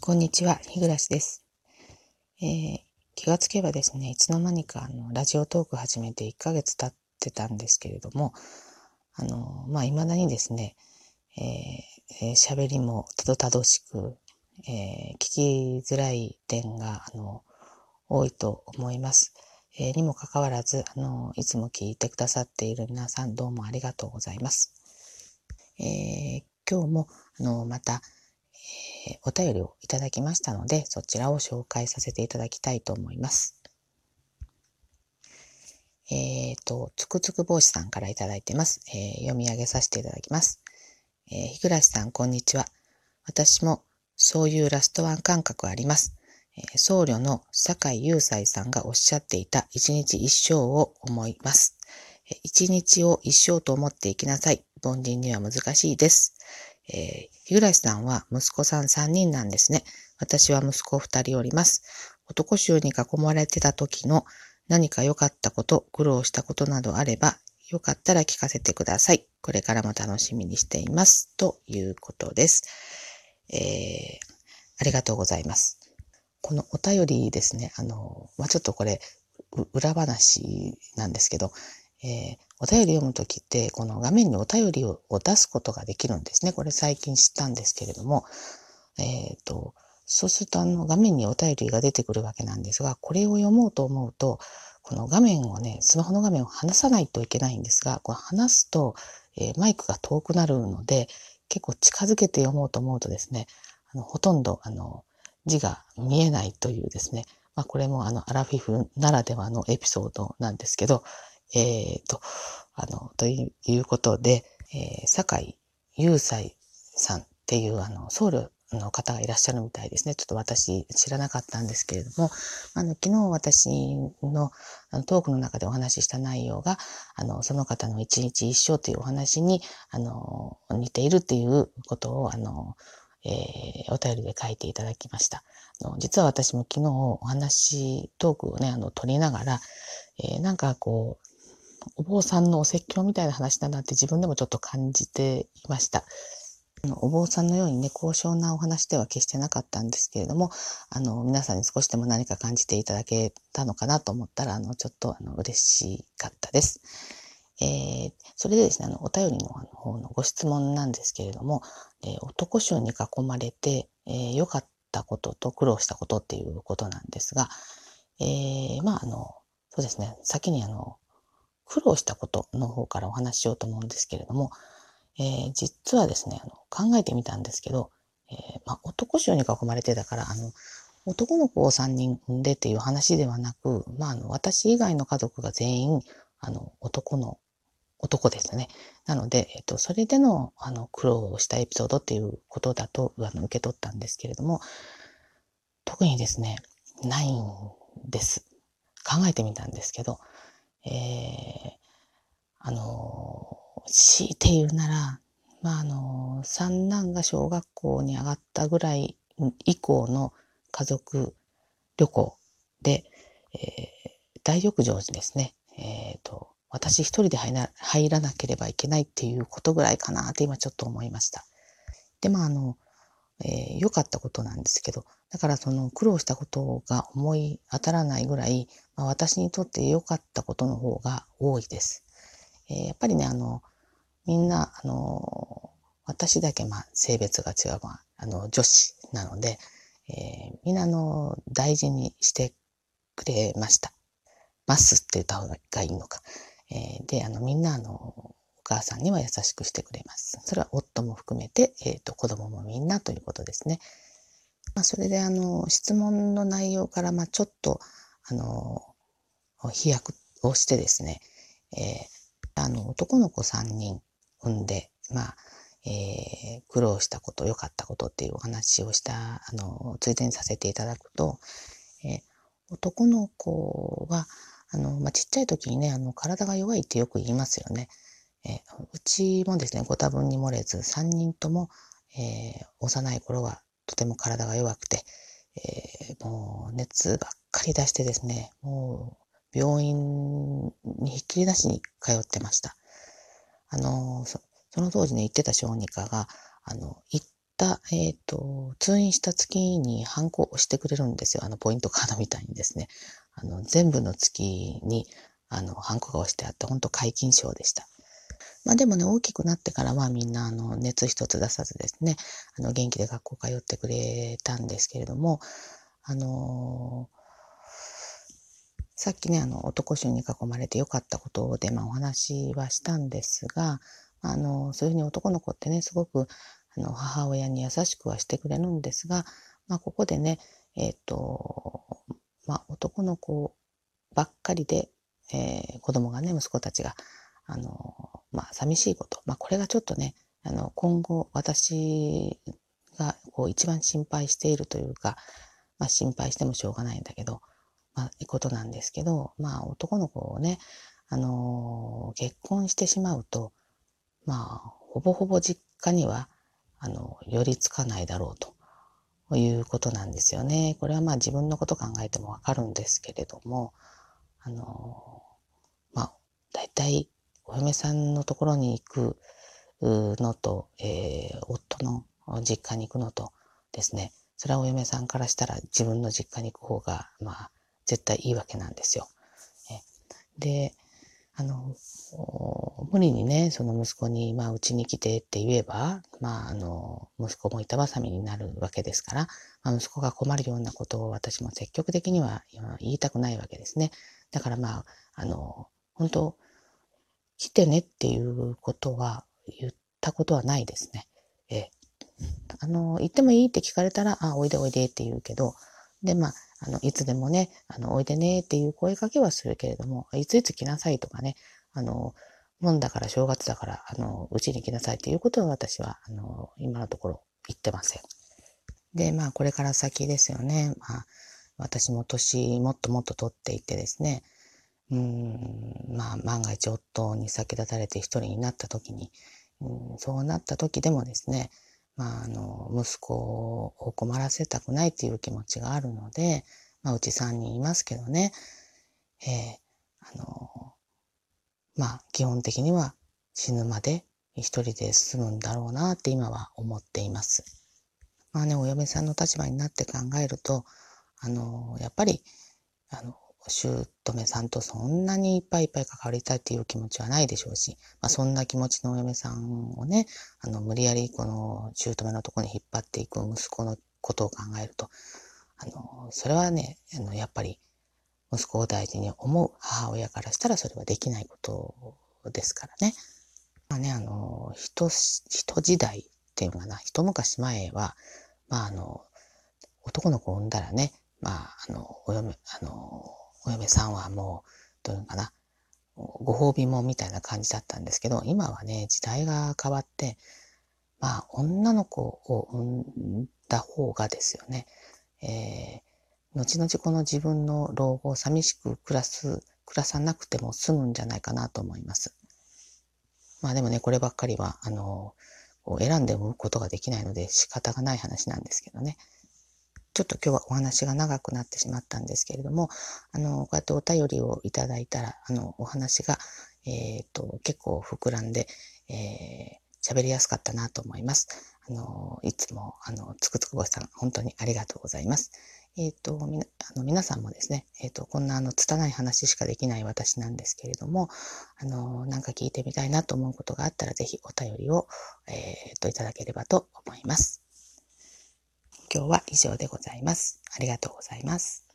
こんにちは、日暮です。えー、気がつけばですね、いつの間にかあのラジオトーク始めて1ヶ月経ってたんですけれども、あの、まあ、未だにですね、えー、喋りもたどたどしく、えー、聞きづらい点が、あの、多いと思います。えー、にもかかわらず、あの、いつも聞いてくださっている皆さんどうもありがとうございます。えー、今日も、あの、また、えお便りをいただきましたので、そちらを紹介させていただきたいと思います。えっ、ー、と、つくつく帽子さんからいただいてます。えー、読み上げさせていただきます。えー、日暮さん、こんにちは。私もそういうラストワン感覚あります。えー、僧侶の坂井雄斎さんがおっしゃっていた一日一生を思います。一日を一生と思っていきなさい。凡人には難しいです。えー、日暮さんは息子さん3人なんですね。私は息子2人おります。男衆に囲まれてた時の何か良かったこと、苦労したことなどあれば、よかったら聞かせてください。これからも楽しみにしています。ということです。えー、ありがとうございます。このお便りですね、あの、まあ、ちょっとこれ、裏話なんですけど、えー、お便り読むときって、この画面にお便りを出すことができるんですね。これ最近知ったんですけれども、えっ、ー、と、そうするとあの画面にお便りが出てくるわけなんですが、これを読もうと思うと、この画面をね、スマホの画面を離さないといけないんですが、これ離すと、えー、マイクが遠くなるので、結構近づけて読もうと思うとですね、あのほとんどあの字が見えないというですね、まあ、これもあのアラフィフならではのエピソードなんですけど、えっ、ー、と、あの、ということで、えー、坂井雄斎さんっていうあの僧侶の方がいらっしゃるみたいですね。ちょっと私知らなかったんですけれども、あの昨日私のあのトークの中でお話しした内容が、あのその方の一日一生というお話にあの似ているっていうことをあの、えー、お便りで書いていただきました。あの実は私も昨日お話、トークをね、あの取りながら、えー、なんかこう、お坊さんのお説教みたいな話だなって自分でもちょっと感じていました。お坊さんのようにね、高尚なお話では決してなかったんですけれども、あの、皆さんに少しでも何か感じていただけたのかなと思ったら、あの、ちょっと、あの、嬉しかったです。えー、それでですね、あの、お便りの方のご質問なんですけれども、えー、男衆に囲まれて、えー、良かったことと苦労したことっていうことなんですが、えー、まあ、あの、そうですね、先にあの、苦労したことの方からお話ししようと思うんですけれども、えー、実はですね、あの考えてみたんですけど、えー、まあ、男衆に囲まれてたから、あの、男の子を3人産んでっていう話ではなく、まあ、あの、私以外の家族が全員、あの、男の、男ですね。なので、えっ、と、それでの、あの、苦労をしたエピソードっていうことだと、あの、受け取ったんですけれども、特にですね、ないんです。考えてみたんですけど、えー、あの、強いて言うなら、まあ、あの、三男が小学校に上がったぐらい以降の家族旅行で、えー、大浴場にですね、えっ、ー、と、私一人で入ら入らなければいけないっていうことぐらいかなって今ちょっと思いました。で、まあ、あの、えー、良かったことなんですけど、だからその苦労したことが思い当たらないぐらい、まあ、私にとって良かったことの方が多いです。えー、やっぱりね、あの、みんな、あの、私だけまあ性別が違う、まあ、あの女子なので、えー、みんなあの大事にしてくれました。ますって言った方がいいのか。えー、で、あの、みんなあの、母さんには優しくしてくれます。それは夫も含めて、えっ、ー、と、子供もみんなということですね。まあ、それで、あの、質問の内容から、まあ、ちょっと、あの、飛躍をしてですね、えー、あの、男の子3人産んで、まあ、えー、苦労したこと、良かったことっていうお話をした、あの、ついでにさせていただくと、えー、男の子は、あの、まあ、ちっちゃい時にね、あの、体が弱いってよく言いますよね。えうちもですね、ご多分に漏れず、3人とも、えー、幼い頃はとても体が弱くて、えー、もう熱ばっかり出してですね、もう病院にひっきりなしに通ってました。あのそ、その当時ね、行ってた小児科が、あの、行った、えっ、ー、と、通院した月にハンコを押してくれるんですよ。あの、ポイントカードみたいにですね。あの、全部の月に、あの、ハンコが押してあって、本当皆勤賞でした。まあでもね、大きくなってからはみんな、あの、熱一つ出さずですね、あの、元気で学校通ってくれたんですけれども、あのー、さっきね、あの、男衆に囲まれて良かったことで、まあお話はしたんですが、あの、そういうふうに男の子ってね、すごく、あの、母親に優しくはしてくれるんですが、まあここでね、えっ、ー、と、まあ男の子ばっかりで、えー、子供がね、息子たちが、あの、まあ、寂しいこと。まあ、これがちょっとね、あの、今後、私が、こう、一番心配しているというか、まあ、心配してもしょうがないんだけど、まあ、いうことなんですけど、まあ、男の子をね、あの結婚してしまうと、まあ、ほぼほぼ実家には、あの、寄りつかないだろうということなんですよね。これはまあ自分のこと考えてもわかるんですけれども、あのまあ、大体、お嫁さんのところに行くのと、えー、夫の実家に行くのとですね、それはお嫁さんからしたら自分の実家に行く方が、まあ、絶対いいわけなんですよ。で、あの、無理にね、その息子に、まあ、うちに来てって言えば、まあ、あの、息子も板挟みになるわけですから、まあ、息子が困るようなことを私も積極的には言いたくないわけですね。だからまあ、あの、本当来てねっていうことは言ったことはないですね。ええあの、行ってもいいって聞かれたら、あ、おいでおいでって言うけど、で、まあ、あの、いつでもね、あの、おいでねっていう声かけはするけれども、いついつ来なさいとかね、あの、もんだから正月だから、あの、うちに来なさいっていうことは私は、あの、今のところ言ってません。で、まあ、これから先ですよね。まあ、私も年もっともっと取っていってですね、うん、まあ、万が一夫に先立たれて一人になった時に、うん、そうなった時でもですね、まあ、あの、息子を困らせたくないっていう気持ちがあるので、まあ、うち三人いますけどね、えー、あの、まあ、基本的には死ぬまで一人で済むんだろうなって今は思っています。まあね、お嫁さんの立場になって考えると、あの、やっぱり、あの、姑さんとそんなにいっぱいいっぱい関わりたいっていう気持ちはないでしょうし、まあ、そんな気持ちのお嫁さんをね、あの、無理やりこの姑のとこに引っ張っていく息子のことを考えると、あの、それはね、あの、やっぱり息子を大事に思う母親からしたらそれはできないことですからね。まあね、あの、人、人時代っていうのかな、一昔前は、まああの、男の子を産んだらね、まあ、あの、お嫁、あの、お嫁さんはもう、どういうのかな、ご褒美もみたいな感じだったんですけど、今はね、時代が変わって、まあ、女の子を産んだ方がですよね、えー、後々この自分の老後を寂しく暮らす、暮らさなくても済むんじゃないかなと思います。まあでもね、こればっかりは、あの、選んで産むことができないので仕方がない話なんですけどね。ちょっと今日はお話が長くなってしまったんですけれども、あの、こうやってお便りをいただいたら、あの、お話が、えっ、ー、と、結構膨らんで、えー、喋りやすかったなと思います。あの、いつも、あの、つくつく星さん、本当にありがとうございます。えっ、ー、と、みな、あの、皆さんもですね、えっ、と、こんな、あの、拙い話しかできない私なんですけれども、あの、なんか聞いてみたいなと思うことがあったら、ぜひお便りを、えっ、と、いただければと思います。今日は以上でございます。ありがとうございます。